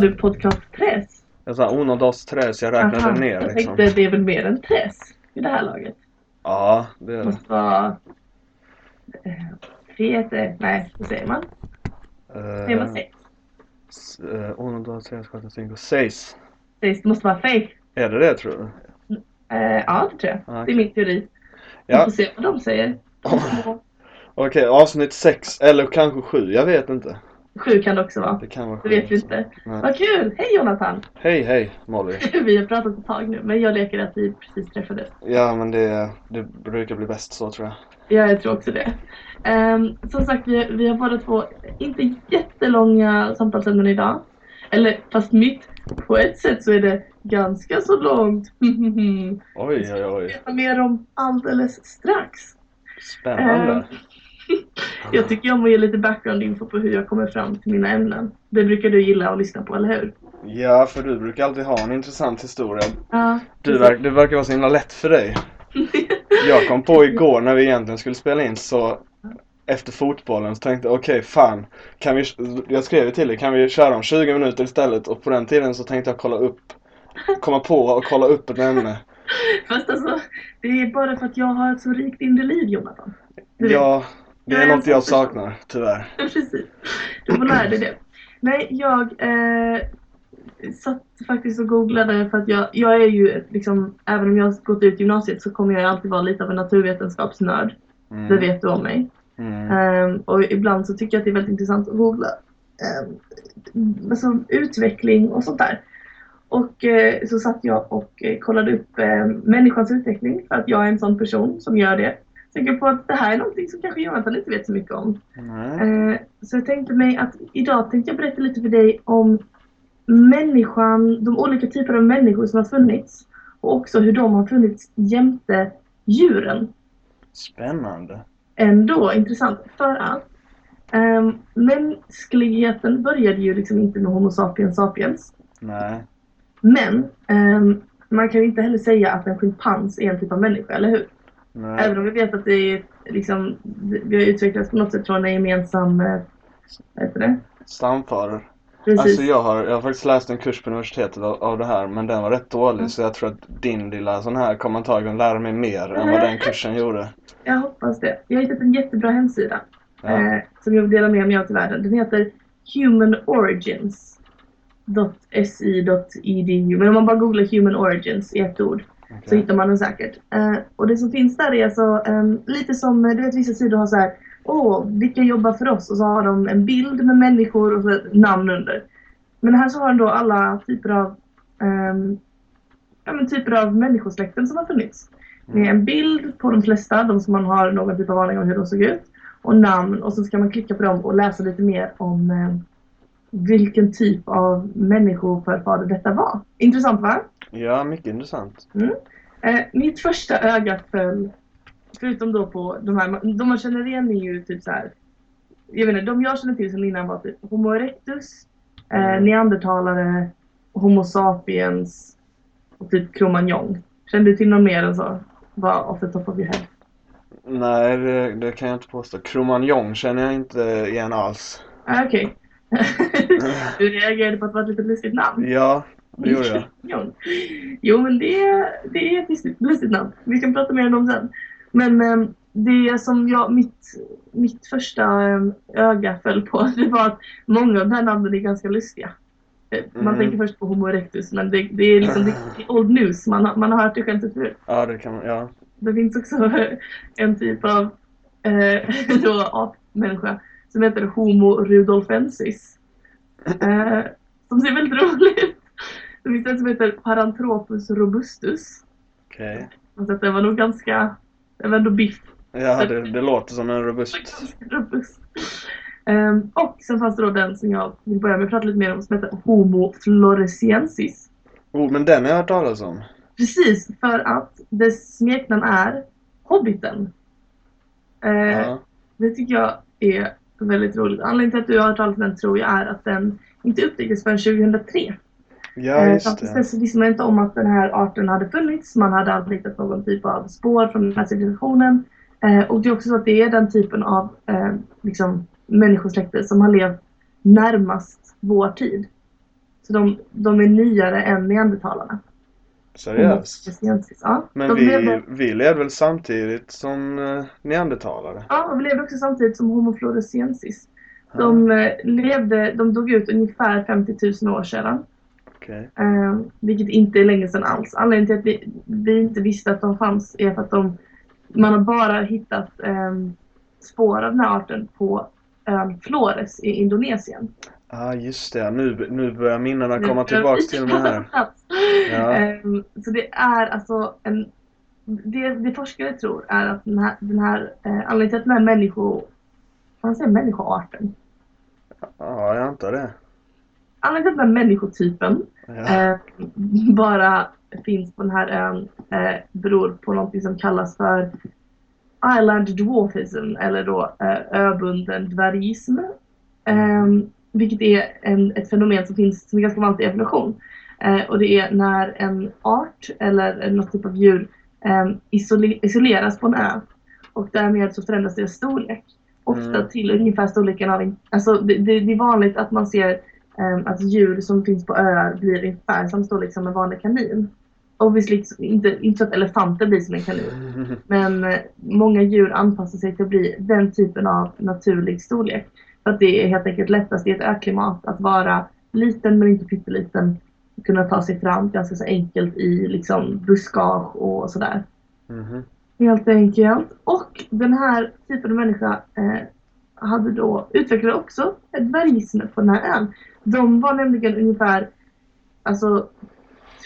sa du podcast tres? Jag sa uno, dos, tres. Jag räknade Aha, ner Jag liksom. tänkte det är väl mer än tres i det här laget. Ja, det är Det det. måste vara... eh, Tre. Nej, vad säger man? Säger man Eh, sex? s- eh, uno, dos, tres, cuatro, cinco, seis. Sex måste vara fake. Är det det tror du? Eh, ja, det tror jag. Ja, Det är min teori. Vi Ja, får se vad de säger. okej. avsnitt sex eller kanske sju. Jag vet inte. Sju kan det också vara. Det kan vara Det sju. vet vi inte. Nej. Vad kul! Hej Jonathan! Hej, hej Molly. Vi har pratat ett tag nu, men jag leker att vi precis träffades. Ja, men det, det brukar bli bäst så tror jag. Ja, jag tror också det. Ehm, som sagt, vi, vi har båda två inte jättelånga samtalsämnen idag. Eller fast mitt, på ett sätt så är det ganska så långt. Oj, oj, oj. veta mer om alldeles strax. Spännande. Ehm, jag tycker om att ge lite background info på hur jag kommer fram till mina ämnen. Det brukar du gilla att lyssna på, eller hur? Ja, för du brukar alltid ha en intressant historia. Ja. Du verk, det verkar vara så himla lätt för dig. Jag kom på igår när vi egentligen skulle spela in så efter fotbollen så tänkte jag okej fan. Kan vi, jag skrev ju till dig, kan vi köra om 20 minuter istället? Och på den tiden så tänkte jag kolla upp, komma på och kolla upp ett ämne. Fast alltså, det är bara för att jag har ett så rikt inre liv, Jonathan. Du. Ja, det är något jag saknar, tyvärr. Precis. Du får lära dig det. Nej, jag eh, satt faktiskt och googlade för att jag, jag är ju liksom, även om jag har gått ut gymnasiet så kommer jag alltid vara lite av en naturvetenskapsnörd. Det Mm. vet du om mig. Mm. Ehm, och ibland så tycker jag att det är väldigt intressant att googla um, alltså, utveckling och sånt där. Och eh, så satt jag och eh, kollade upp eh, människans utveckling för att jag är en sån person som gör det. Tänker på att det här är någonting som kanske Jonathan inte vet så mycket om. Eh, så jag tänkte mig att idag tänkte jag berätta lite för dig om människan, de olika typer av människor som har funnits och också hur de har funnits jämte djuren Spännande. ändå intressant för att um, mänskligheten började ju liksom inte med Homo sapiens sapiens. Nej. Men ehm, man kan ju inte heller säga att en schimpans är en typ av människa, eller hur? Nej. Även om vi vet att det är liksom, vi har utvecklats på något sätt från en gemensam, eh, vad heter det? Stamfader. Precis. Alltså jag har, jag har faktiskt läst en kurs på universitetet av, av det här men den var rätt dålig så jag tror att din lilla sån här kommer antagligen lära mig mer än vad den kursen gjorde. Jag hoppas det. Jag har hittat en jättebra hemsida Ja. eh, som jag vill dela med mig av till världen. Den heter humanorigins.si.edu Men om man bara googlar human origins i ett ord så hittar man den säkert. Eh, och det som finns där är alltså eh, lite som, du vet vissa sidor har så här Åh, vilka jobbar för oss? Och så har de en bild med människor och så ett namn under. Men här så har de då alla typer av eh, ja, men typer av människosläkten som har funnits. Med en bild på de flesta, de som man har någon typ av aning om hur de såg ut. Och namn och så ska man klicka på dem och läsa lite mer om eh, vilken typ av människoförfader detta var. Intressant va? Ja, mycket intressant. Eh, mitt första öga föll, förutom då på de här, de man känner igen är ju typ så här. Jag vet inte, de jag känner till som innan var typ Homo erectus, eh, Mm. neandertalare, Homo sapiens och typ Cro-Magnon. Kände du till någon mer än så? Bara off the top of your head. Nej, det, det kan jag inte påstå. Cro-Magnon känner jag inte igen alls. Ah, Okej. du reagerade på att det var ett litet lustigt namn. Ja, det gjorde jag. Jo, jo men det, det är ett lustigt, namn. Vi kan prata mer om dem sen. Men eh, det som jag, mitt, mitt första eh, öga föll på det var att många av de här namnen är ganska lustiga. Eh, Man Mm. tänker först på Homo erectus men det, det är liksom det är old news. Man, har- man har hört det skämtet förut. Ja, det kan man, ja. Det finns också en typ av eh, då, apmänniska som heter Homo rudolfensis. Eh, som ser väldigt rolig ut. Det finns en som heter Paranthropus robustus. Okej. Och så att den var nog ganska, den var ändå biff. Ja, det, det låter som en robust... Robust. Ehm, och sen fanns det då den som jag vill börja med att prata lite mer om som heter Homo floresiensis. Oh, men den har jag hört talas om. Precis, för att dess smeknamn är Hobbiten. Eh, Ja. Det tycker jag är väldigt roligt. Anledningen till att du har hört talas om den tror jag är att den inte upptäcktes förrän 2003. Ja, Eh, just tills det. dess visste man inte om att den här arten hade funnits. Man hade aldrig hittat någon typ av spår från den här civilisationen. Eh, och det är också så att det är den typen av eh, liksom, människosläkte som har levt närmast vår tid. Så de, de är nyare än neandertalarna. Seriöst? floresiensis. Ja. Men vi, levde, vi levde väl samtidigt som neandertalare? ja, och vi levde också samtidigt som Homo floresiensis. De levde, de dog ut ungefär 50 000 år sedan. Okej. Eh, vilket inte är länge sedan alls. Anledningen till att vi, vi inte visste att de fanns är för att de, man har bara hittat eh, spår av den här arten på ön Flores i Indonesien. Ah, just det. Nu, nu börjar minnena komma tillbaks till mig här. Ja. Ehm, så det är alltså en... Det, det forskare tror är att den här, den här eh, anledningen till att den här människo... Kan man säga människoarten? Ja, jag antar det. Att den här människotypen Ja. eh, bara finns på den här ön eh, beror på något som kallas för Island Dwarfism eller då eh, öbunden dvärgism. Ehm, vilket är en, ett fenomen som finns som är ganska vanligt i evolution. Eh, och det är när en art eller något typ av djur eh, isole- isoleras på en ö och därmed så förändras deras storlek. Ofta Mm. till ungefär storleken av en, alltså det, det, det är vanligt att man ser eh, att djur som finns på öar blir ungefär samma storlek som en vanlig kanin. Obviously inte, inte så att elefanter blir som en kanin. Men eh, många djur anpassar sig till att bli den typen av naturlig storlek. För att det är helt enkelt lättast i ett öklimat att vara liten men inte pytteliten. Kunna ta sig fram ganska så enkelt i liksom buskage och sådär. Mhm. Helt enkelt. Och den här typen av människa eh, hade då utvecklade också ett dvärgism på den här ön. De var nämligen ungefär alltså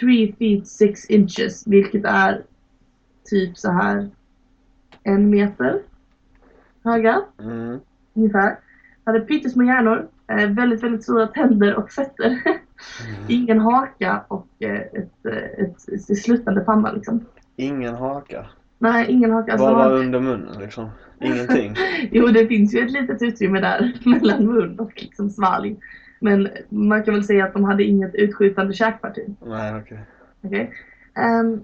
3 feet 6 inches vilket är typ så här en meter höga Mm. ungefär. Hade pyttesmå hjärnor, eh, väldigt väldigt stora tänder och fötter. Ingen haka och eh, ett, eh, ett, ett slutande panna liksom. Ingen haka. Nej, ingen haka. Alltså, Vad var under munnen liksom? Ingenting. Jo, det finns ju ett litet utrymme där mellan mun och liksom svalg. Men man kan väl säga att de hade inget utskjutande käkparti. Nej, okej. Okej? Ehm,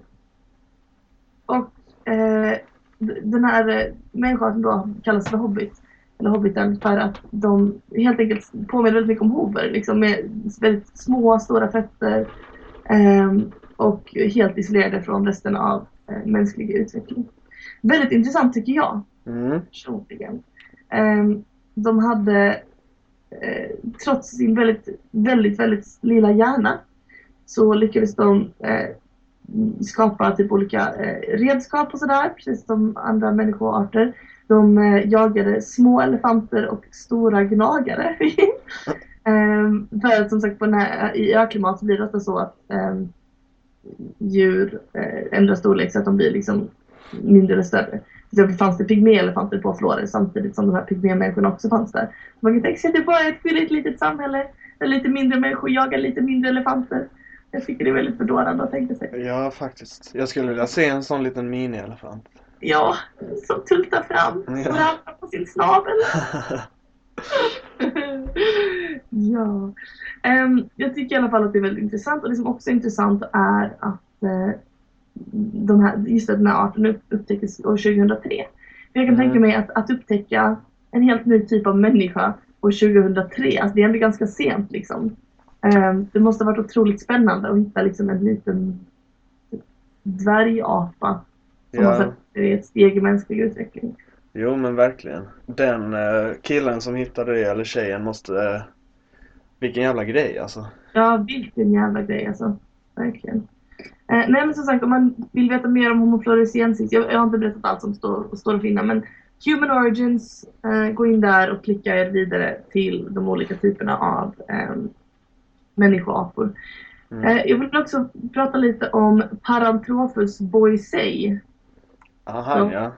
och eh, d- den här eh, människan då kallas för hobbit. Eller hobbiten för att de helt enkelt påminner väldigt mycket om hover. Liksom med väldigt små, stora fötter. ehm, och helt isolerade från resten av eh, mänsklig utveckling. Väldigt intressant tycker jag Mm. personligen. Ehm, de hade, eh, trots sin väldigt, väldigt, väldigt lilla hjärna, så lyckades de eh, skapa typ olika eh, redskap och sådär, precis som andra människoarter. De eh, jagade små elefanter och stora gnagare. Ehm, för att som sagt på den här, i öklimat blir det ofta så att ehm, djur eh, ändrar storlek så att de blir liksom mindre eller större. Till exempel fanns det pygméelefanter på Flores samtidigt som de här pygmémänniskorna också fanns där. Man kan tänka sig att det bara är ett fylligt litet samhälle där lite mindre människor jagar lite mindre elefanter. Jag tycker det är väldigt bedårande att tänka sig. Ja, faktiskt. Jag skulle vilja se en sån liten mini-elefant. Ja, som tultar fram och Ja. ramlar på sin snabel. ja. Ehm, jag tycker i alla fall att det är väldigt intressant och det som också är intressant är att eh, de här, just att den här arten upp, upptäcktes år 2003. För jag kan Mm. tänka mig att, att upptäcka en helt ny typ av människa år 2003, alltså det är ändå ganska sent liksom. Ehm, det måste ha varit otroligt spännande att hitta liksom en liten dvärgapa som ja. det är ett steg i mänsklig utveckling. Jo, men verkligen. Den eh, killen som hittade det, eller tjejen, måste... Eh, vilken jävla grej alltså. Ja, vilken jävla grej alltså. Verkligen. Eh, nej men som sagt, om man vill veta mer om Homo floresiensis, jag, jag har inte berättat allt som står, står att finna, men Human Origins, eh, gå in där och klicka er vidare till de olika typerna av eh, människoapor. Mm. Eh, jag vill också prata lite om Paranthropus boisei. Aha, Ja. ja.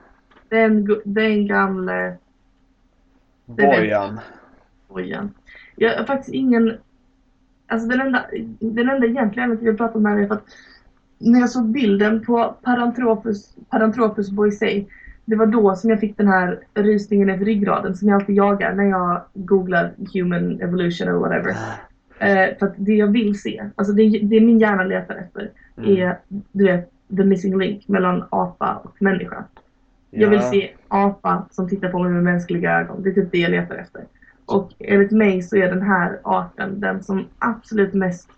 Den, den gamle Bojan. bojan. Jag har faktiskt ingen... Alltså den enda, den enda egentliga anledningen till att jag pratar här är för att när jag såg bilden på Paranthropus, Paranthropus boisei det var då som jag fick den här rysningen över ryggraden som jag alltid jagar när jag googlar human evolution eller whatever. Eh, för att det jag vill se, alltså det, det min hjärna letar efter Mm. är du vet, the missing link mellan apa och människa. Jag vill Ja. se apa som tittar på mig med mänskliga ögon. Det är typ det jag letar efter. Och enligt mig så är den här arten den som absolut mest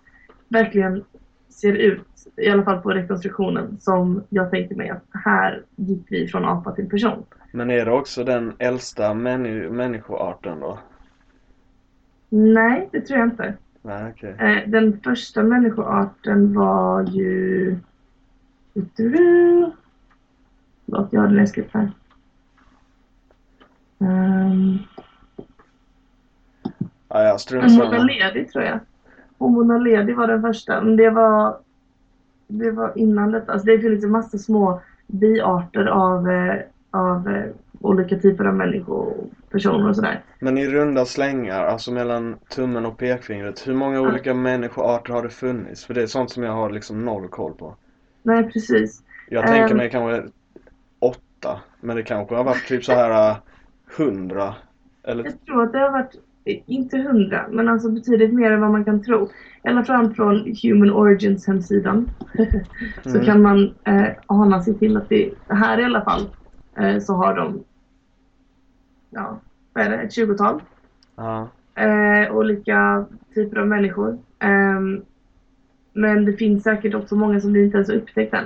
verkligen ser ut, i alla fall på rekonstruktionen, som jag tänkte mig att här gick vi från apa till person. Men är det också den äldsta männi- människoarten då? Nej, det tror jag inte. Nej, okej. Eh, Den första människoarten var ju... Förlåt, jag hade läskigt här. Um, Ja, ja, strunt samma. naledi tror jag. Homo naledi var den första. Men det var, det var innan detta. Alltså det finns ju massa små biarter av, eh, av eh, olika typer av människor, personer och sådär. Men i runda slängar, alltså mellan tummen och pekfingret, hur många Ja. olika människoarter har det funnits? För det är sånt som jag har liksom noll koll på. Nej, precis. Jag tänker Ehm. mig kanske åtta, men det kanske har varit typ så här äh, hundra. Eller, Jag tror att det har varit, eh, inte hundra, men alltså betydligt mer än vad man kan tro. Alla fall från Human Origins hemsidan. så Mm. kan man eh, ana sig till att det, här i alla fall, eh, så har de, ja, vad är det, ett tjugotal ja. eh, olika typer av människor. Ehm, men det finns säkert också många som vi inte ens har upptäckt än.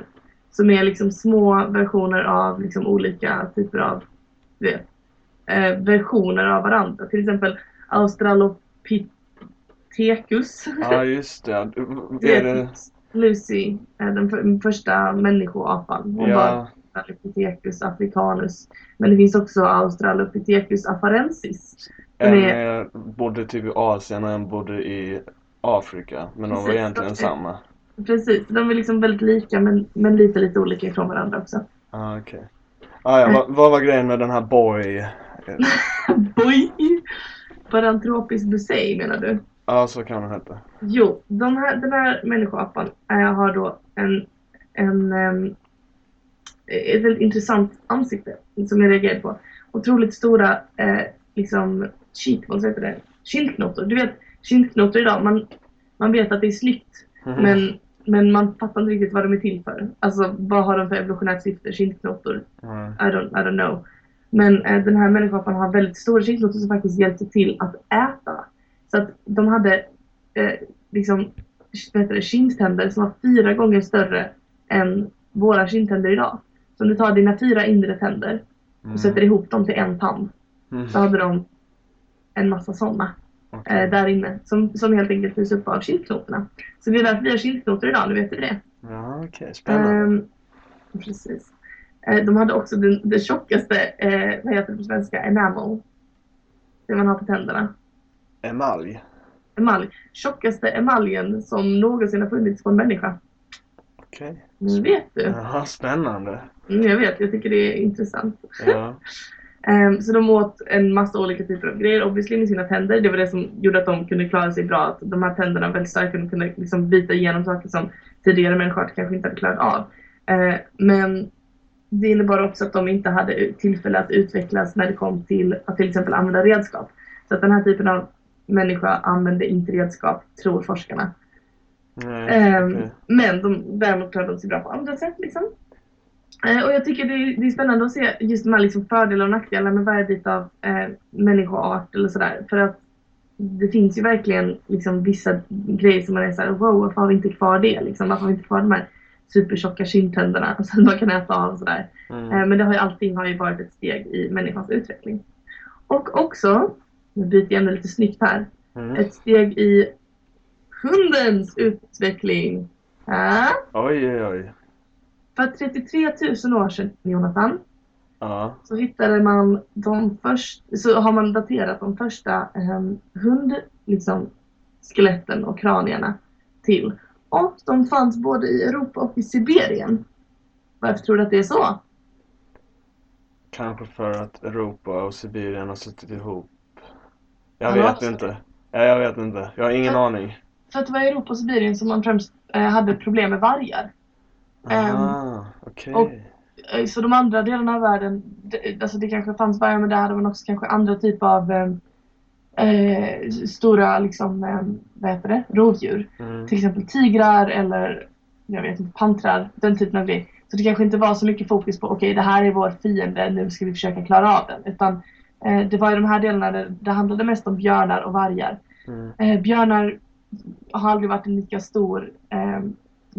Som är liksom små versioner av liksom olika typer av, vet, eh, versioner av varandra. Till exempel Australopithecus. ja, just det. Är det vet, Lucy, eh, den för, första människoapan. Hon var ja, Australopithecus africanus. Men det finns också Australopithecus afarensis. en det är- eh, bodde typ i Asien och en bodde i Afrika. Men de var Precis, egentligen okej. samma. Precis, de är liksom väldigt lika men, men lite lite olika ifrån varandra också. Ah, okej. Ah, ja, vad, vad var grejen med den här? Boy! Paranthropis busei menar du? Ja, så kan den heta. Jo, de här, den här människoapan äh, har då en, en, ehm, ett väldigt intressant ansikte som jag reagerade på. Otroligt stora eh, liksom cheekbones, heter det? Kindknotor. Du vet, kindknotor idag, man, man vet att det är snyggt Mhm. men, men man fattar inte riktigt vad de är till för. Alltså vad har de för evolutionärt syfte? Kindknotor? Mm. I don't, I don't know. Men eh, den här människoapan har väldigt stora kindknotor som faktiskt hjälpte till att äta. Så att de hade eh, liksom det, kindtänder som var fyra gånger större än våra kindtänder idag. Så om du tar dina fyra inre tänder och sätter ihop dem till en tand Mm. så hade de en massa sådana Okej. eh, där inne som, som helt enkelt fylls upp av kindknotorna. Så det är därför vi har kindknotor idag, nu vet du det. Ja, okej. Spännande. Ehm, precis. Eh, de hade också den, det tjockaste, eh, vad heter det på svenska, enamel. Det man har på tänderna. Emalj. Emalj. Tjockaste emaljen som någonsin har funnits på en människa. Okej. Nu vet du. Jaha, spännande. Mm, jag vet, jag tycker det är intressant. Ja. Ehm, så de åt en massa olika typer av grejer, obviously med sina tänder. Det var det som gjorde att de kunde klara sig bra. Att de här tänderna väldigt starkt kunde, kunde liksom bita igenom saker som tidigare människor kanske inte hade klarat av. Eh, men det innebar också att de inte hade tillfälle att utvecklas när det kom till att till exempel använda redskap. Så att den här typen av människa använde inte redskap, tror forskarna. Nej, Ehm, okej. Men de, däremot klarade de sig bra på andra sätt. Liksom. Eh, och jag tycker det är, det är spännande att se just de här liksom fördelar och nackdelar med varje bit av eh, människoart eller sådär. För att det finns ju verkligen liksom vissa grejer som man är såhär, wow varför har vi inte kvar det? Liksom? Varför har vi inte kvar de här supertjocka kindtänderna som man kan äta av sådär. Mm. Eh, men det har ju, allting har ju varit ett steg i människans utveckling. Och också, nu byter jag ämne lite snyggt här, Mm. ett steg i hundens utveckling. Ja. Oj, oj, oj. För 33 000 år sedan, Jonathan, Ja. så hittade man de första, så har man daterat de första um, hund, liksom, skeletten och kranierna till. Och de fanns både i Europa och i Sibirien. Varför tror du att det är så? Kanske för att Europa och Sibirien har suttit ihop. Jag Ja, vet inte. Ja, jag vet inte. Jag har ingen Ja. aning. För att det var i Europa och Sibirien som man främst eh, hade problem med vargar. Ehm, Ah, okej. och- Eh, Så de andra delarna av världen, det, alltså det kanske fanns vargar men där hade man också kanske andra typer av eh, stora liksom, eh, vad heter det, rovdjur. Mm. Till exempel tigrar eller jag vet inte, pantrar, den typen av grej. Så det kanske inte var så mycket fokus på okej det här är vår fiende, nu ska vi försöka klara av den. Utan Eh, det var i de här delarna där det handlade mest om björnar och vargar. Mm. Eh, björnar har aldrig varit en lika stor eh,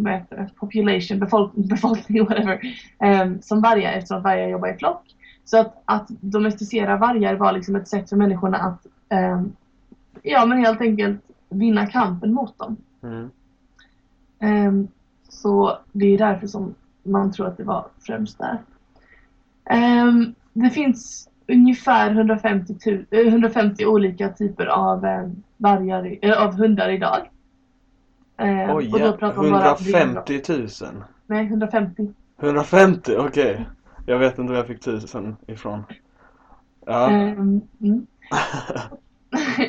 vad heter det, population, befolk befolkning, whatever, eh, som vargar eftersom vargar jobbar i flock. Så att, att domesticera vargar var liksom ett sätt för människorna att eh, ja men helt enkelt vinna kampen mot dem. Mm. Ehm, så det är därför som man tror att det var främst där. Det finns ungefär 150, tu- eh, 150 olika typer av vargar, eh, av hundar idag. Ehm, Oj, och då pratar man bara 150 000. Nej, 150. 150, okej. Jag vet inte var jag fick tusen ifrån. Ja. Ehm, mm.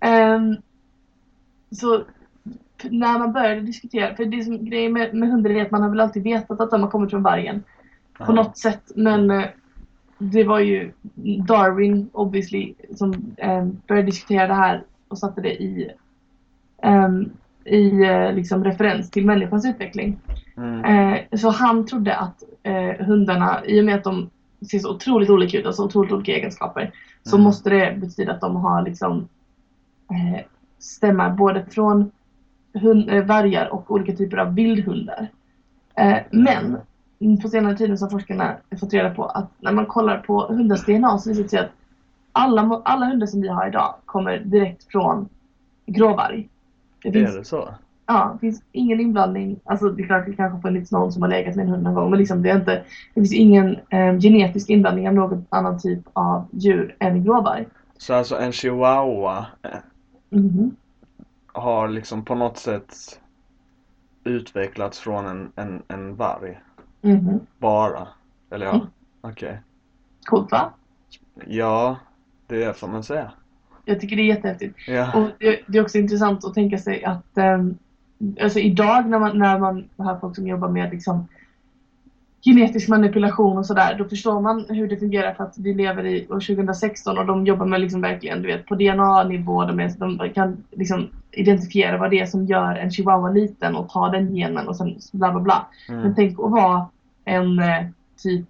Ehm, så när man började diskutera, för det som grejen med, med hundar är att man har väl alltid vetat att de har kommit från vargen. på något sätt. Men eh, det var ju Darwin obviously som eh, började diskutera det här och satte det i, ehm, i eh, liksom referens till människans utveckling. Mm. Eh, så han trodde att eh, hundarna, i och med att de ser så otroligt olika ut och så otroligt olika egenskaper, så Mm. måste det betyda att de har liksom stämmar både från hund, vargar och olika typer av vildhundar. Eh, men mm, på senare tiden så har forskarna fått reda på att när man kollar på hundars DNA så visar det sig att alla, alla hundar som vi har idag kommer direkt från gråvarg. Det finns, Är det så? ja, det finns ingen inblandning. Alltså det är klart det kanske funnits någon som har legat med en hund någon gång men liksom det, är inte, det finns ingen eh, genetisk inblandning av någon annan typ av djur än gråvarg. Så alltså en chihuahua eh, Mhm. har liksom på något sätt utvecklats från en, en, en varg? Mhm. Bara? Eller ja, Mm. okej. Coolt va? Ja, det får man säga. Jag tycker det är jättehäftigt. Ja. Och det, det är också intressant att tänka sig att um, alltså idag när man, när man har folk som jobbar med liksom, genetisk manipulation och sådär, då förstår man hur det fungerar för att vi lever i år 2016 och de jobbar med liksom verkligen, du vet, på DNA-nivå, de, är, de kan liksom identifiera vad det är som gör en chihuahua liten och ta den genen och sen bla bla bla. Men Mm. tänk att vara en eh, typ,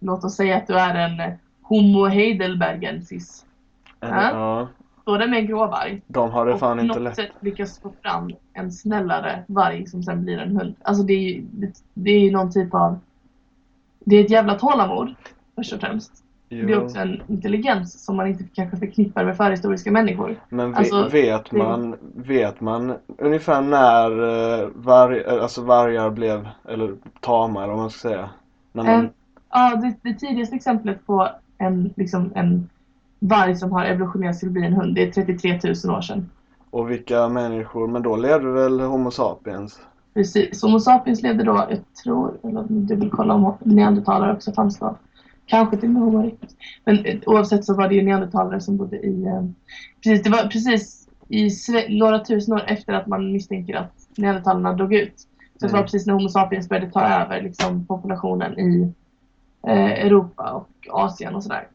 låt oss säga att du är en eh, Homo heidelbergensis. En- Ja. det med en gråvarg De har det och fan på inte något lätt. sätt lyckas få fram en snällare varg som sen blir en hund. Alltså det är ju, det, det är någon typ av... Det är ett jävla tålamod först och främst. Det är Jo. också en intelligens som man inte kanske förknippar med förhistoriska människor. Men ve- Alltså, vet, det- man, vet man ungefär när uh, varg, eh, alltså vargar blev, eller tama eller vad man ska säga? När man, Eh, Ja, det, det tidigaste exemplet på en, liksom en varg som har evolutionerats till att bli en hund, det är 33 000 år sedan. och vilka människor, men då levde väl Homo sapiens? Precis. Homo sapiens levde då, jag tror, eller dubbelkolla om neandertalare också fanns då. Kanske till och med Homo erectus. Men eh, oavsett så var det ju neandertalare som bodde i... Eh, precis, det var precis i några tusen år efter att man misstänker att neandertalarna dog ut. Så det var Mm. precis när Homo sapiens började ta över liksom, populationen i eh, Europa och Asien och sådär.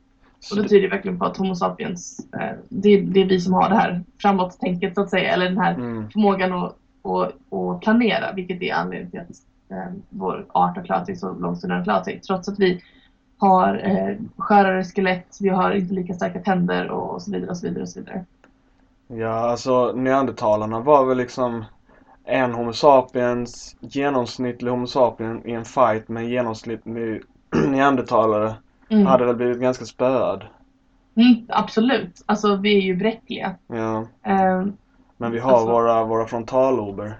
Och det tyder verkligen på att Homo sapiens, eh, det, det är vi som har det här framåt-tänket så att säga, eller den här mm, förmågan att, att, att planera, vilket är anledningen till att eh, vår art har klarat sig så långt som den har klarat sig. Trots att vi har eh, skörare skelett, vi har inte lika starka tänder och så vidare och så vidare. Och så vidare. ja alltså neandertalarna var väl liksom en Homo sapiens, genomsnittlig Homo sapien i en fight med en genomsnittlig neandertalare Mm. hade väl blivit ganska spöad. Mm, absolut, alltså vi är ju bräckliga. Ja, Eh, men vi har Alltså- våra, våra frontalober.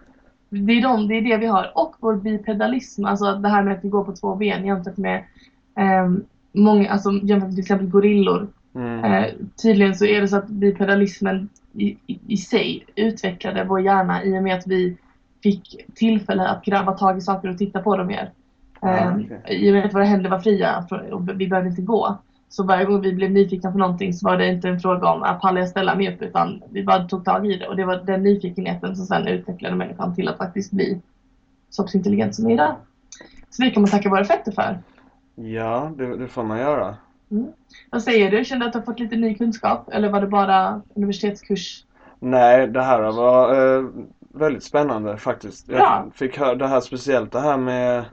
det, är de, det är det vi har. Och vår bipedalism, alltså det här med att vi går på två ben jämfört med eh, många, alltså jämfört med till exempel gorillor. Mm. Eh, tydligen så är det så att bipedalismen i, i, i sig utvecklade vår hjärna i och med att vi fick tillfälle att grabba tag i saker och titta på dem mer. Eh. I och med att våra händer var fria och vi behövde inte gå. Så varje gång vi blev nyfikna på någonting så var det inte en fråga om att pallar jag ställa mig upp utan vi bara tog tag i det och det var den nyfikenheten som sen utvecklade människan till att faktiskt bli så pass intelligent som vi är idag. Så det kan man tacka våra fötter för. Ja, det, det får man göra. Vad säger du? Kände du att du har fått lite ny kunskap eller var det bara universitetskurs? Nej, det här var eh, väldigt spännande faktiskt. Jag Ja. fick höra det här speciellt det här med,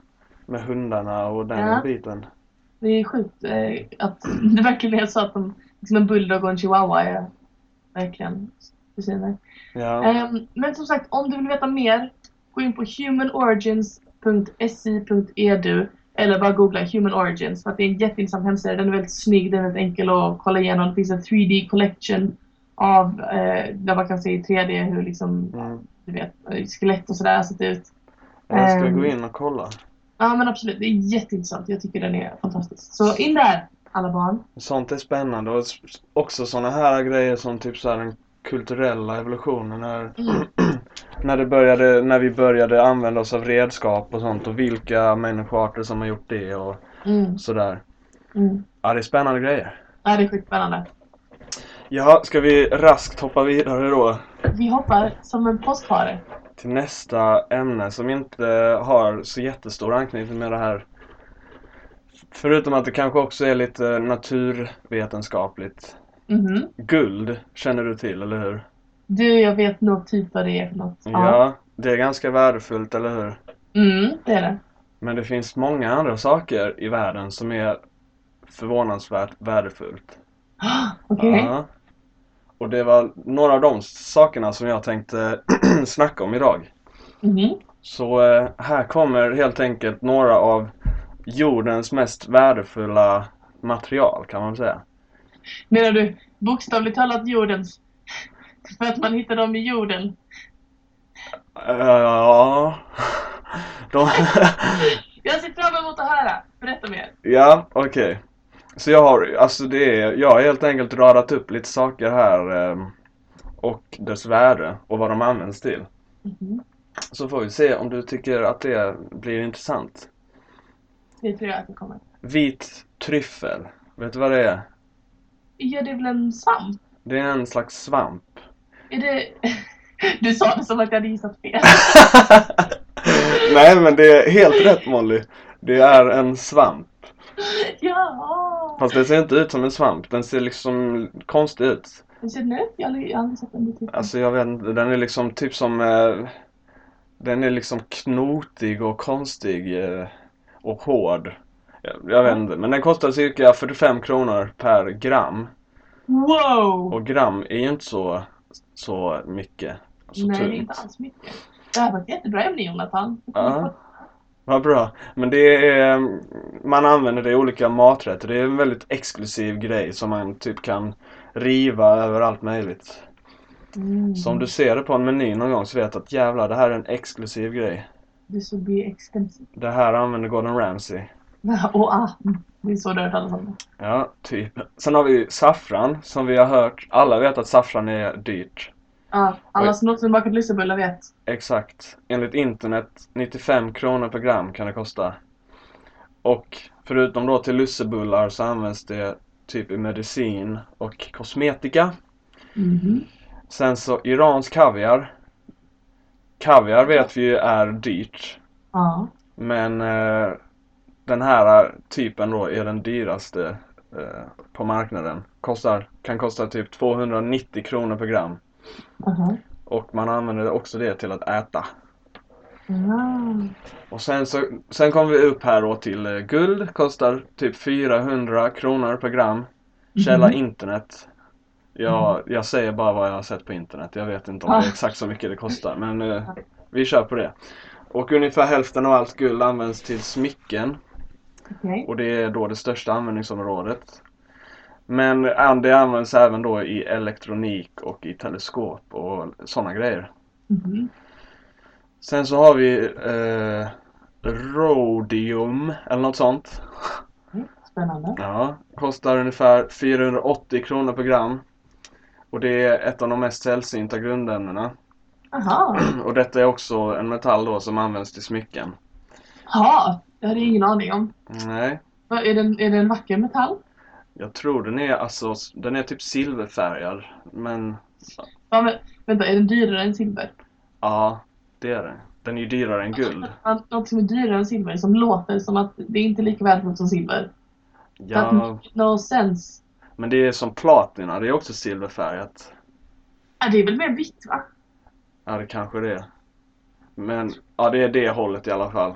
med hundarna och den Ja. biten. Det är sjukt eh, att det verkligen är så att de, liksom en bulldog och en chihuahua är verkligen kusiner. Ja. Ehm, men som sagt, om du vill veta mer, gå in på humanorigins.si.edu eller bara googla Human Origins för att det är en jätteintressant hemsida. Den är väldigt snygg, den är väldigt enkel att kolla igenom. Det finns en 3D collection av eh, där man kan se i 3D hur liksom, Mm. du vet, skelett och sådär har sett ut. Jag ska Ehm. gå in och kolla. Ja men absolut, det är jätteintressant. Jag tycker den är fantastisk. Så in där, alla barn. Sånt är spännande och också såna här grejer som typ så här den kulturella evolutionen när, Mm. när det började, när vi började använda oss av redskap och sånt och vilka människoarter som har gjort det och Mm. sådär. Mm. Ja, det är spännande grejer. Ja, det är sjukt spännande. Ja, ska vi raskt hoppa vidare då Vi hoppar som en påskhare. Till nästa ämne som inte har så jättestor anknytning med det här. Förutom att det kanske också är lite naturvetenskapligt. Mhm. Guld känner du till, eller hur? Du, jag vet nog typ vad det är för något. Ja, det är ganska värdefullt, eller hur? Mm, det är det. Men det finns många andra saker i världen som är förvånansvärt värdefullt. Okej. Ja. Och det var några av de sakerna som jag tänkte snacka om idag. Mhm. Så eh, här kommer helt enkelt några av jordens mest värdefulla material kan man säga. Menar du bokstavligt talat jordens? För att man hittar dem i jorden? Eh, Ja. De... Jag ser fram emot att höra. Berätta mer. ja, okej. Så jag har, alltså det är, jag har helt enkelt radat upp lite saker här eh, och dess värde och vad de används till. Mhm. Så får vi se om du tycker att det blir intressant. Det tror jag att det kommer. Vit tryffel. Vet du vad det är? Ja, det är väl en svamp? Det är en slags svamp. Är det... Du sa det som att jag hade gissat fel. Nej men det är helt rätt Molly. Det är en svamp. ja! Fast det ser inte ut som en svamp. Den ser liksom konstig ut. Hur ser den ut? Jag har aldrig, sett den butiken. Alltså jag vet inte. Den är liksom typ som... Eh, den är liksom knotig och konstig. Eh, och hård. Jag, jag vet inte. Men den kostar cirka 45 kronor per gram. Wow! Och gram är ju inte så, så mycket. Så Nej, det är tungt. inte alls mycket. Det här var ett jättebra ämne Jonathan. Ja. Vad bra. Men det är, man använder det i olika maträtter. Det är en väldigt exklusiv grej som man typ kan riva över allt möjligt. Mm. Så om du ser det på en meny någon gång så vet du att jävlar det här är en exklusiv grej. This would be expensive. Det här använder Gordon Ramsay. Och ah, det är så du har hört. Ja, typ. Sen har vi saffran som vi har hört. Alla vet att saffran är dyrt. Ja, alla som någonsin bakat lussebullar vet. Exakt. Enligt internet 95 kronor per gram kan det kosta. Och förutom då till lussebullar så används det typ i medicin och kosmetika. Mhm. Sen så iransk kaviar. Kaviar vet vi ju är dyrt. Ja. Men eh, den här typen då är den dyraste eh, på marknaden. Kostar, kan kosta typ 290 kronor per gram. Aha. Och man använder också det till att äta. Ah. Och sen så sen kommer vi upp här då till eh, guld. Kostar typ 400 kronor per gram. Källa Mhm. internet. Jag, jag säger bara vad jag har sett på internet. Jag vet inte om det är exakt så mycket det kostar. Men eh, vi kör på det. Och ungefär hälften av allt guld används till smycken. Okej. Och det är då det största användningsområdet. Men det används även då i elektronik och i teleskop och sådana grejer. Mhm. Sen så har vi eh, rhodium eller något sånt. Spännande. Ja, kostar ungefär 480 kronor per gram. Och det är ett av de mest sällsynta grundämnena. Aha. Och detta är också en metall då som används till smycken. Ja, det hade jag ingen aning om. Nej, Är det, är det en vacker metall? Jag tror den är alltså, den är typ silverfärgad. Men Ja, men, vänta, är den dyrare än silver? ja, det är den. Den är ju dyrare än guld. Något som är dyrare än silver som låter som att det är inte är lika värdefullt som silver. Ja, no sense. men det är som platina, det är också silverfärgat. Ja, det är väl mer vitt va? Ja, det kanske det är. Men, ja det är det hållet i alla fall.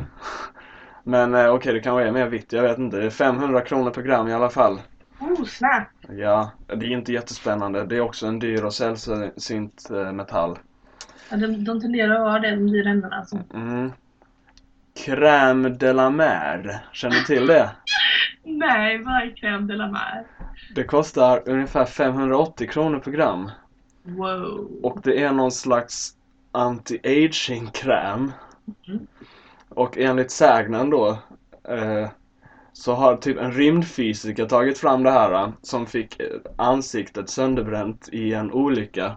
Men eh, okej, det kanske är mer vitt. Jag vet inte. Det är 500 kronor per gram i alla fall. Snap! Ja, det är inte jättespännande. Det är också en dyr och sällsynt eh, metall. Ja, de, de tenderar att vara det, de dyra ämnena alltså. Mm. Crème de la mer. Känner du till det? Nej, vad är crème de la mer? Det kostar ungefär 580 kronor per gram. Wow. Och det är någon slags anti-aging kräm. Mm. Och enligt sägnen då eh, så har typ en rymdfysiker tagit fram det här som fick eh, ansiktet sönderbränt i en olycka.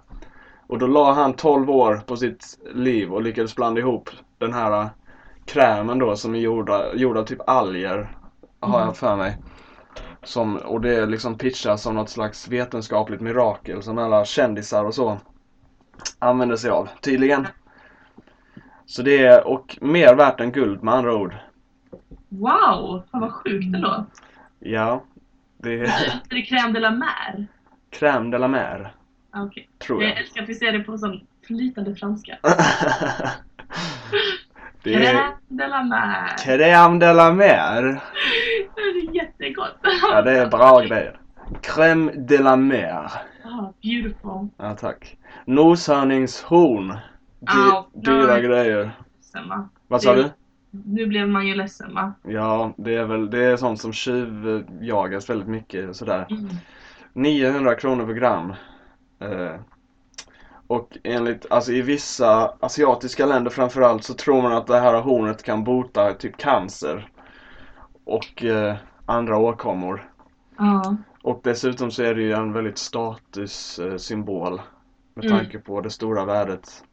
Och då la han 12 år på sitt liv och lyckades blanda ihop den här eh, krämen då som är gjorda, gjord av typ alger. Har Mm. jag för mig. Som, och det liksom pitchas som något slags vetenskapligt mirakel som alla kändisar och så använder sig av, tydligen. Så det är, och mer värt än guld med andra ord. Wow, fan vad sjukt ändå. Ja, det är Är det crème de la mer? crème de la mer, Ah, Okej. tror Jag jag. älskar att vi ser det på sån flytande franska. det är Crème de la mer. crème de la mer. Det är jättegott. Ja, det är bra grejer. Crème de la mer. Ah, beautiful. Ja, tack. Noshörningshorn. Dy- Au, dyra grejer. Va? Vad sa Det- du? Nu blev man ju ledsen va? Ja, det är väl det är sånt som tjuvjagas väldigt mycket sådär. Mm. 900 kronor per gram. Eh, och enligt, alltså i vissa asiatiska länder framförallt så tror man att det här hornet kan bota typ cancer. Och eh, andra åkommor. Ja. Och dessutom så är det ju en väldigt statussymbol. Med Mm. tanke på det stora värdet.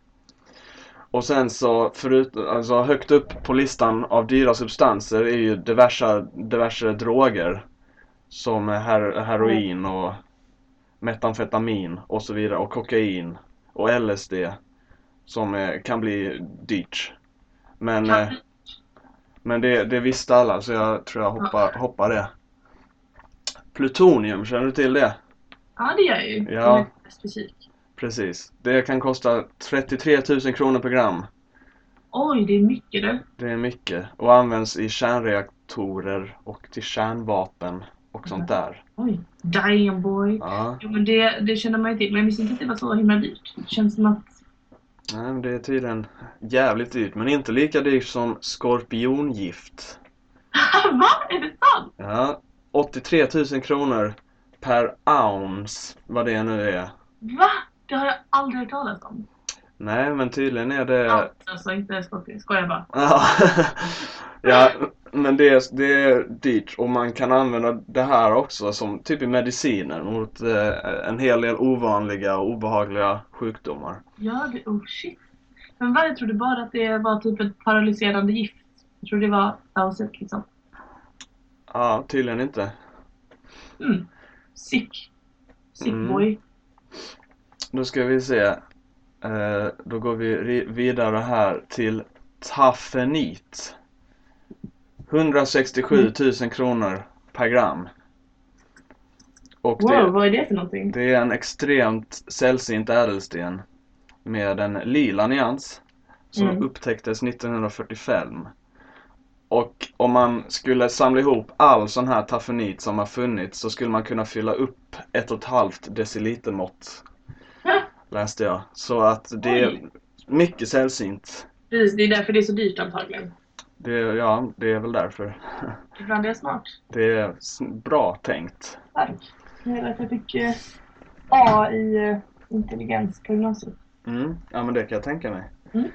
Och sen så förut, alltså högt upp på listan av dyra substanser är ju diverse, diverse droger. Som her, heroin och metamfetamin och så vidare och kokain och LSD. Som eh, kan bli dyrt. Men, eh, men det, det visste alla så jag tror jag hoppar, hoppar det. Plutonium, känner du till det? Ja det gör jag ju. Ja. Precis. Det kan kosta 33 000 kronor per gram. Oj, det är mycket du. Det är mycket. Och används i kärnreaktorer och till kärnvapen och sånt där. Oj, damn boy. Ja, Jo men det, det känner man ju till. Men jag visste inte att det var så himla dyrt. Det känns som att... nej, men det är tydligen jävligt dyrt. Men inte lika dyrt som skorpiongift. Va? Är det sant? Ja, 83 000 kronor per ounce, vad det nu är. Va? Det har jag aldrig hört talas om. Nej, men tydligen är det... Ja. Alltså inte skorpion. Skojar bara. Ja, men det är, det är dyrt och man kan använda det här också som typ i mediciner mot eh, en hel del ovanliga och obehagliga sjukdomar. Ja, det... Oh shit. Men vad? Jag trodde bara att det var typ ett paralyserande gift. Jag trodde det var Auset liksom. Ja, tydligen inte. Mm. Sick. Sick Mm. Då ska vi se. Eh, då går vi vidare här till Tafenit. 167 000 kronor per gram. Och Wow, det, vad är det för någonting? Det är en extremt sällsynt ädelsten med en lila nyans som Mm. upptäcktes 1945. Och om man skulle samla ihop all sån här tafenit som har funnits så skulle man kunna fylla upp ett och ett halvt decilitermått. Läste jag. Så att det är Oj. mycket sällsynt. Precis, det är därför det är så dyrt antagligen. Det, ja, det är väl därför. Ibland är jag smart. Det är bra tänkt. Tack. Det är därför jag fick eh, A i eh, intelligens på gymnasiet. Mm. Ja men det kan jag tänka mig. Mm.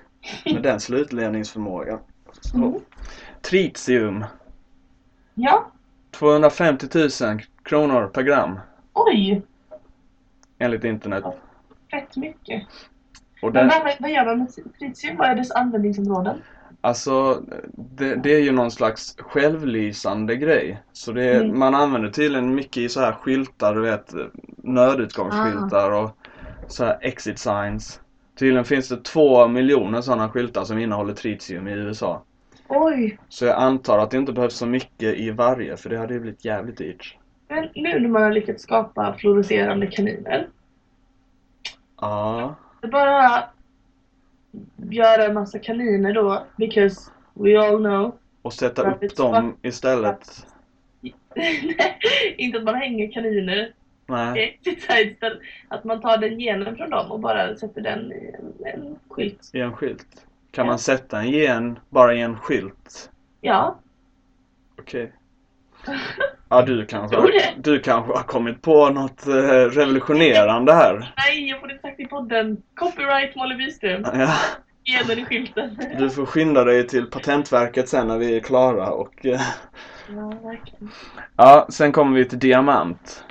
Med den slutledningsförmågan. Så. Mm. Tritium. Ja, 250 000 kronor per gram oj! enligt internet. Fett mycket. Och Men det, vad, vad gör man med tritium? Vad är dess användningsområden? alltså, det, det är ju någon slags självlysande grej. Så det Mm. man använder tydligen mycket i så här skyltar, du vet, nödutgångsskyltar Ah. och så här exit signs. Tydligen finns det två miljoner sådana skyltar som innehåller tritium i USA. Oj! Så jag antar att det inte behövs så mycket i varje, för det hade ju blivit jävligt dyrt. Men nu när man har lyckats skapa fluorescerande kaniner. Ja, Det är bara göra en massa kaniner då, because we all know Och sätta upp dem istället. Nej, inte att man hänger kaniner Nej. Istället. Att man tar den genen från dem och bara sätter den i en, en skylt. I en skylt. Kan Ja. man sätta en gen bara i en skylt? Ja, Okej. Ja, du kanske, det. du kanske har kommit på något eh, revolutionerande här. nej jag borde inte sagt i podden. Copyright Molly Byström. Ja, Genen i skylten. du får skynda dig till Patentverket sen när vi är klara och... eh, Ja, verkligen. Ja, sen kommer vi till diamant.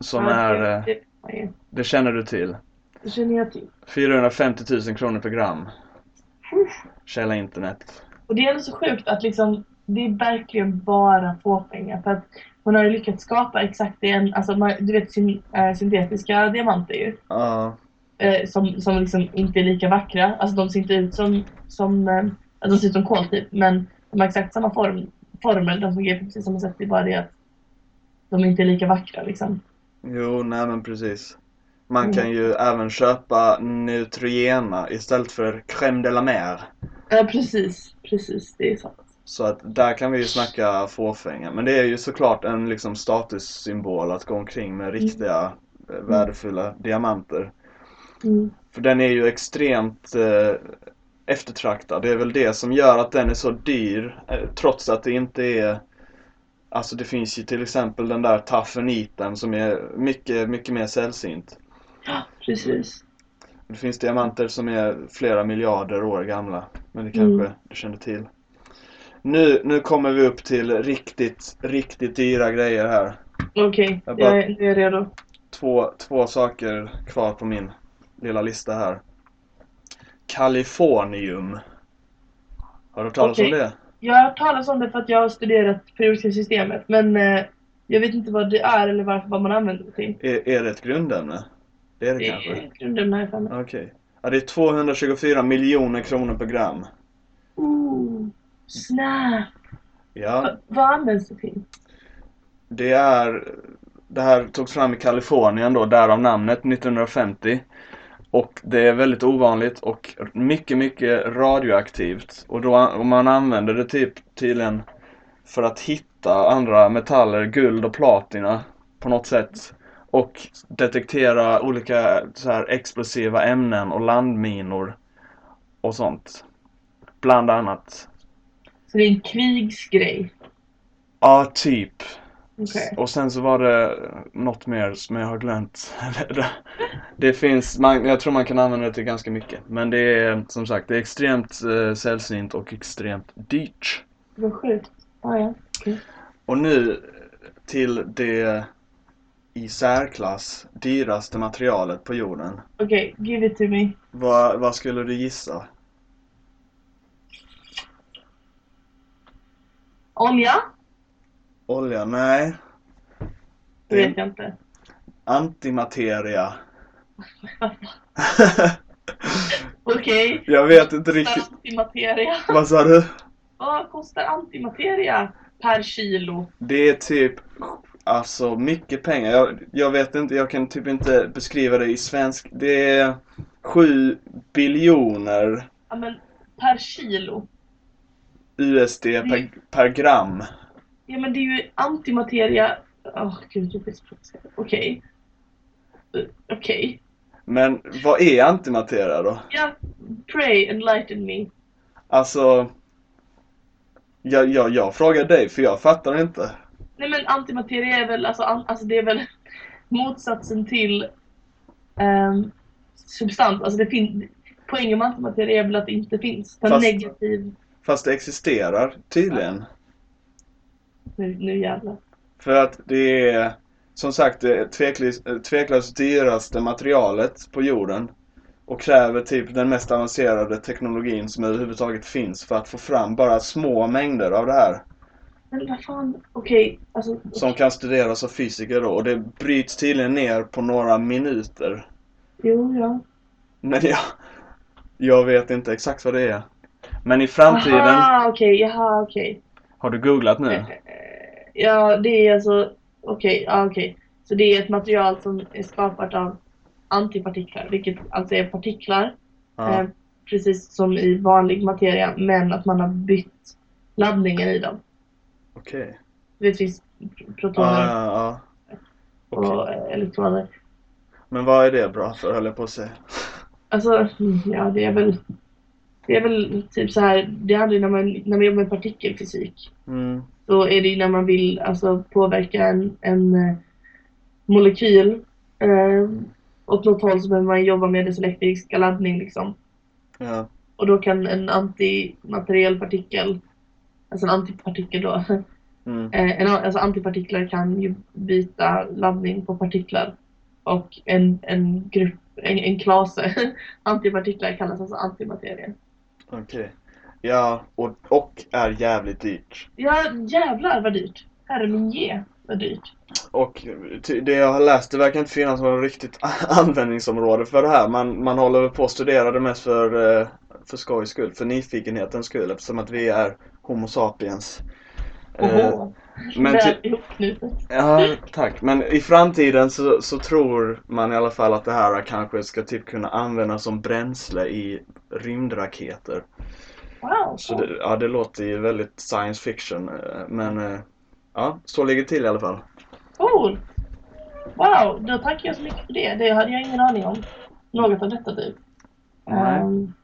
Som Ja, är, det- eh, det- det känner du till. Det känner jag till. 450 000 kronor per gram. Källa internet. Och det är så sjukt att liksom, det är verkligen bara fåfänga. För att man har ju lyckats skapa exakt det, en, alltså du vet syn, äh, syntetiska diamanter ju. Ja, eh, som, som liksom inte är lika vackra. Alltså de ser inte ut som, som, eh, alltså, de ser ut som kol typ, men de har exakt samma form, formel. De fungerar på precis samma sätt. Det är bara det att de inte är lika vackra liksom. jo, nej men precis. Man Mm. kan ju även köpa Neutrogena istället för crème de la mer. Ja precis, precis. Det är sant. Så att där kan vi ju snacka fåfänga. Men det är ju såklart en liksom statussymbol att gå omkring med riktiga eh, värdefulla diamanter. Mm. För den är ju extremt eh, eftertraktad. Det är väl det som gör att den är så dyr. Eh, trots att det inte är... Alltså det finns ju till exempel den där taffeniten som är mycket, mycket mer sällsynt. Ja, precis. Det finns diamanter som är flera miljarder år gamla. Men det Mm. kanske du känner till. Nu, nu kommer vi upp till riktigt, riktigt dyra grejer här. Okej, Jag bara- jag, är- är jag redo. Två, två saker kvar på min lilla lista här. Kalifornium. Har du hört talas om Okej. det? Jag har hört talas om det för att jag har studerat periodiska systemet, men eh, jag vet inte vad det är eller varför, vad man använder det till. Är, är det ett grundämne? Det är det, Det kanske? är grunden här för mig. Okej. Ja, det är 224 miljoner kronor per gram. Snap! Ja, Va, vad används det till? det är... Det här togs fram i Kalifornien då, därav namnet 1950. Och det är väldigt ovanligt och mycket, mycket radioaktivt. Och då och man använder det typ tydligen för att hitta andra metaller, guld och platina på något sätt. Och detektera olika så här explosiva ämnen och landminor och sånt. Bland annat. Så det är en krigsgrej? Ja, typ. Okej. Och sen så var det något mer som jag har glömt. Det- finns, man, jag tror man kan använda det till ganska mycket. Men det är som sagt, det är extremt eh, sällsynt och extremt dyrt. Vad sjukt. Ah, ja. Okej. Och nu till det i särklass dyraste materialet på jorden. Okej, give it to me. Vad, vad skulle du gissa? Olja? Olja? Nej. Det vet jag inte. Antimateria. Okej. jag vet inte riktigt. antimateria? Vad sa du? Vad kostar antimateria per kilo? Det är typ, alltså mycket pengar. Jag, jag vet inte, jag kan typ inte beskriva det i svensk. Det är 7 biljoner Ja men per kilo. USD per, per gram. Ja men det är ju antimateria. Åh gud, jag blir så provocerad. Okej. Eh, Okej. Men vad är antimateria då? Ja, pray enlighten me. Alltså, jag, jag, jag frågar dig för jag fattar inte. Nej men antimateria är väl, alltså, an, alltså det är väl motsatsen till ehm, substans. Alltså det finns, poängen med antimateria är väl att det inte finns. En Fast- negativ, Fast det existerar tydligen. nu, nu jävlar. För att det är som sagt det tveklöst, dyraste materialet på jorden. Och kräver typ den mest avancerade teknologin som överhuvudtaget finns för att få fram bara små mängder av det här. Men vad fan, okej, alltså. Som kan studeras av fysiker då. Och det bryts tydligen ner på några minuter. Jo, ja. Men jag, jag vet inte exakt vad det är. Men i framtiden, Aha, okej, jaha, okej. har du googlat nu? Eh, Ja, det är alltså, okej, ja okej. Så det är ett material som är skapat av antipartiklar, vilket alltså är partiklar. Ja. Eh, precis som i vanlig materia, men att man har bytt laddningen i dem. Okej. Vet, det finns Ja, protoner ja, ja. och eh, elektroner. Men vad är det bra för höll jag på att säga? Alltså, mm, ja det är väl det är väl typ så här, det handlar ju när man, när man jobbar med partikelfysik. Mm. Är det ju när man vill alltså, påverka en, en eh, molekyl eh, åt något håll så behöver man jobba med dess elektriska laddning liksom. Ja. Och då kan en antimateriell partikel, alltså en antipartikel då, Mm. eh, en, alltså antipartiklar kan ju byta laddning på partiklar. Och en, en grupp, en, en klase antipartiklar kallas alltså antimateria. Okej. Ja, och, och är jävligt dyrt. Ja jävlar vad dyrt. Herre min ge vad dyrt. Och det jag har läst, det verkar inte finnas något riktigt användningsområde för det här. Man, man håller på att studera det mest för, eh, för skojs skull, för nyfikenhetens skull eftersom att vi är Homo sapiens. Eh, Oho. Men. Ja, tack. Men i framtiden så, så tror man i alla fall att det här kanske ska typ kunna användas som bränsle i rymdraketer. Wow. Så det, ja, det låter ju väldigt science fiction. eh, Men eh, ja, så ligger det till i alla fall. Cool. Wow, då tackar jag så mycket för det. Det hade jag ingen aning om. Något av detta typ. Nej. Um,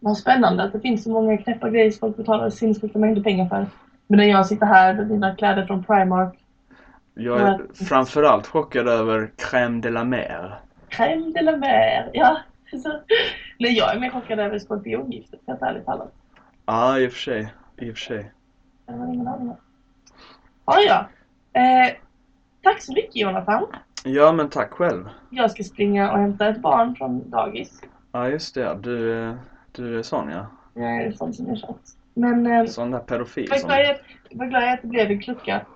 vad spännande att det finns så många knäppa grejer som folk betalar sinnessjuka mängder pengar för. Medan jag sitter här med mina kläder från Primark. Jag är framförallt chockad över crème de la mer. Crème de la mer. Ja. Så, nej, jag är mer chockad över skorpiongiftet, helt ärligt talat. Ja, i och för sig. I och för sig. Det jag ingen aning om. Ja, ja. Eh, tack så mycket Jonathan. Ja, men tack själv. Jag ska springa och hämta ett barn från dagis. Ja, just det. Du, eh, du är sån ja. Jag är sån som jag känns. Men eh, Sån där pedofil. vad Som... jag, vad glad jag att det blev en klocka.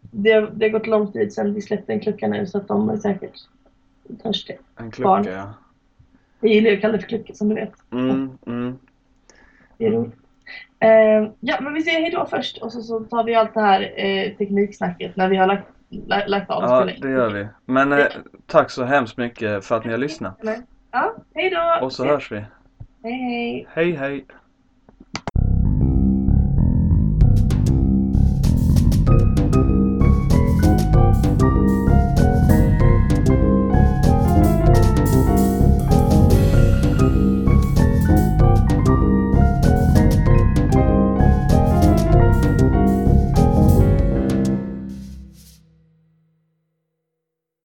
Det, det har gått lång tid sedan vi släppte en klocka nu så att de är säkert törstiga. En klocka, barn. ja. Jag gillar ju att kalla det för klocka som du vet. Mm, mm. Det är roligt. Eh, ja, men vi säger hejdå först och så, så tar vi allt det här eh, tekniksnacket när vi har lagt, la, lagt av Ja, det gör vi. Men eh, tack så hemskt mycket för att ni har lyssnat. Ja, hejdå! Och så hörs vi. Hej hej! Hej, hej.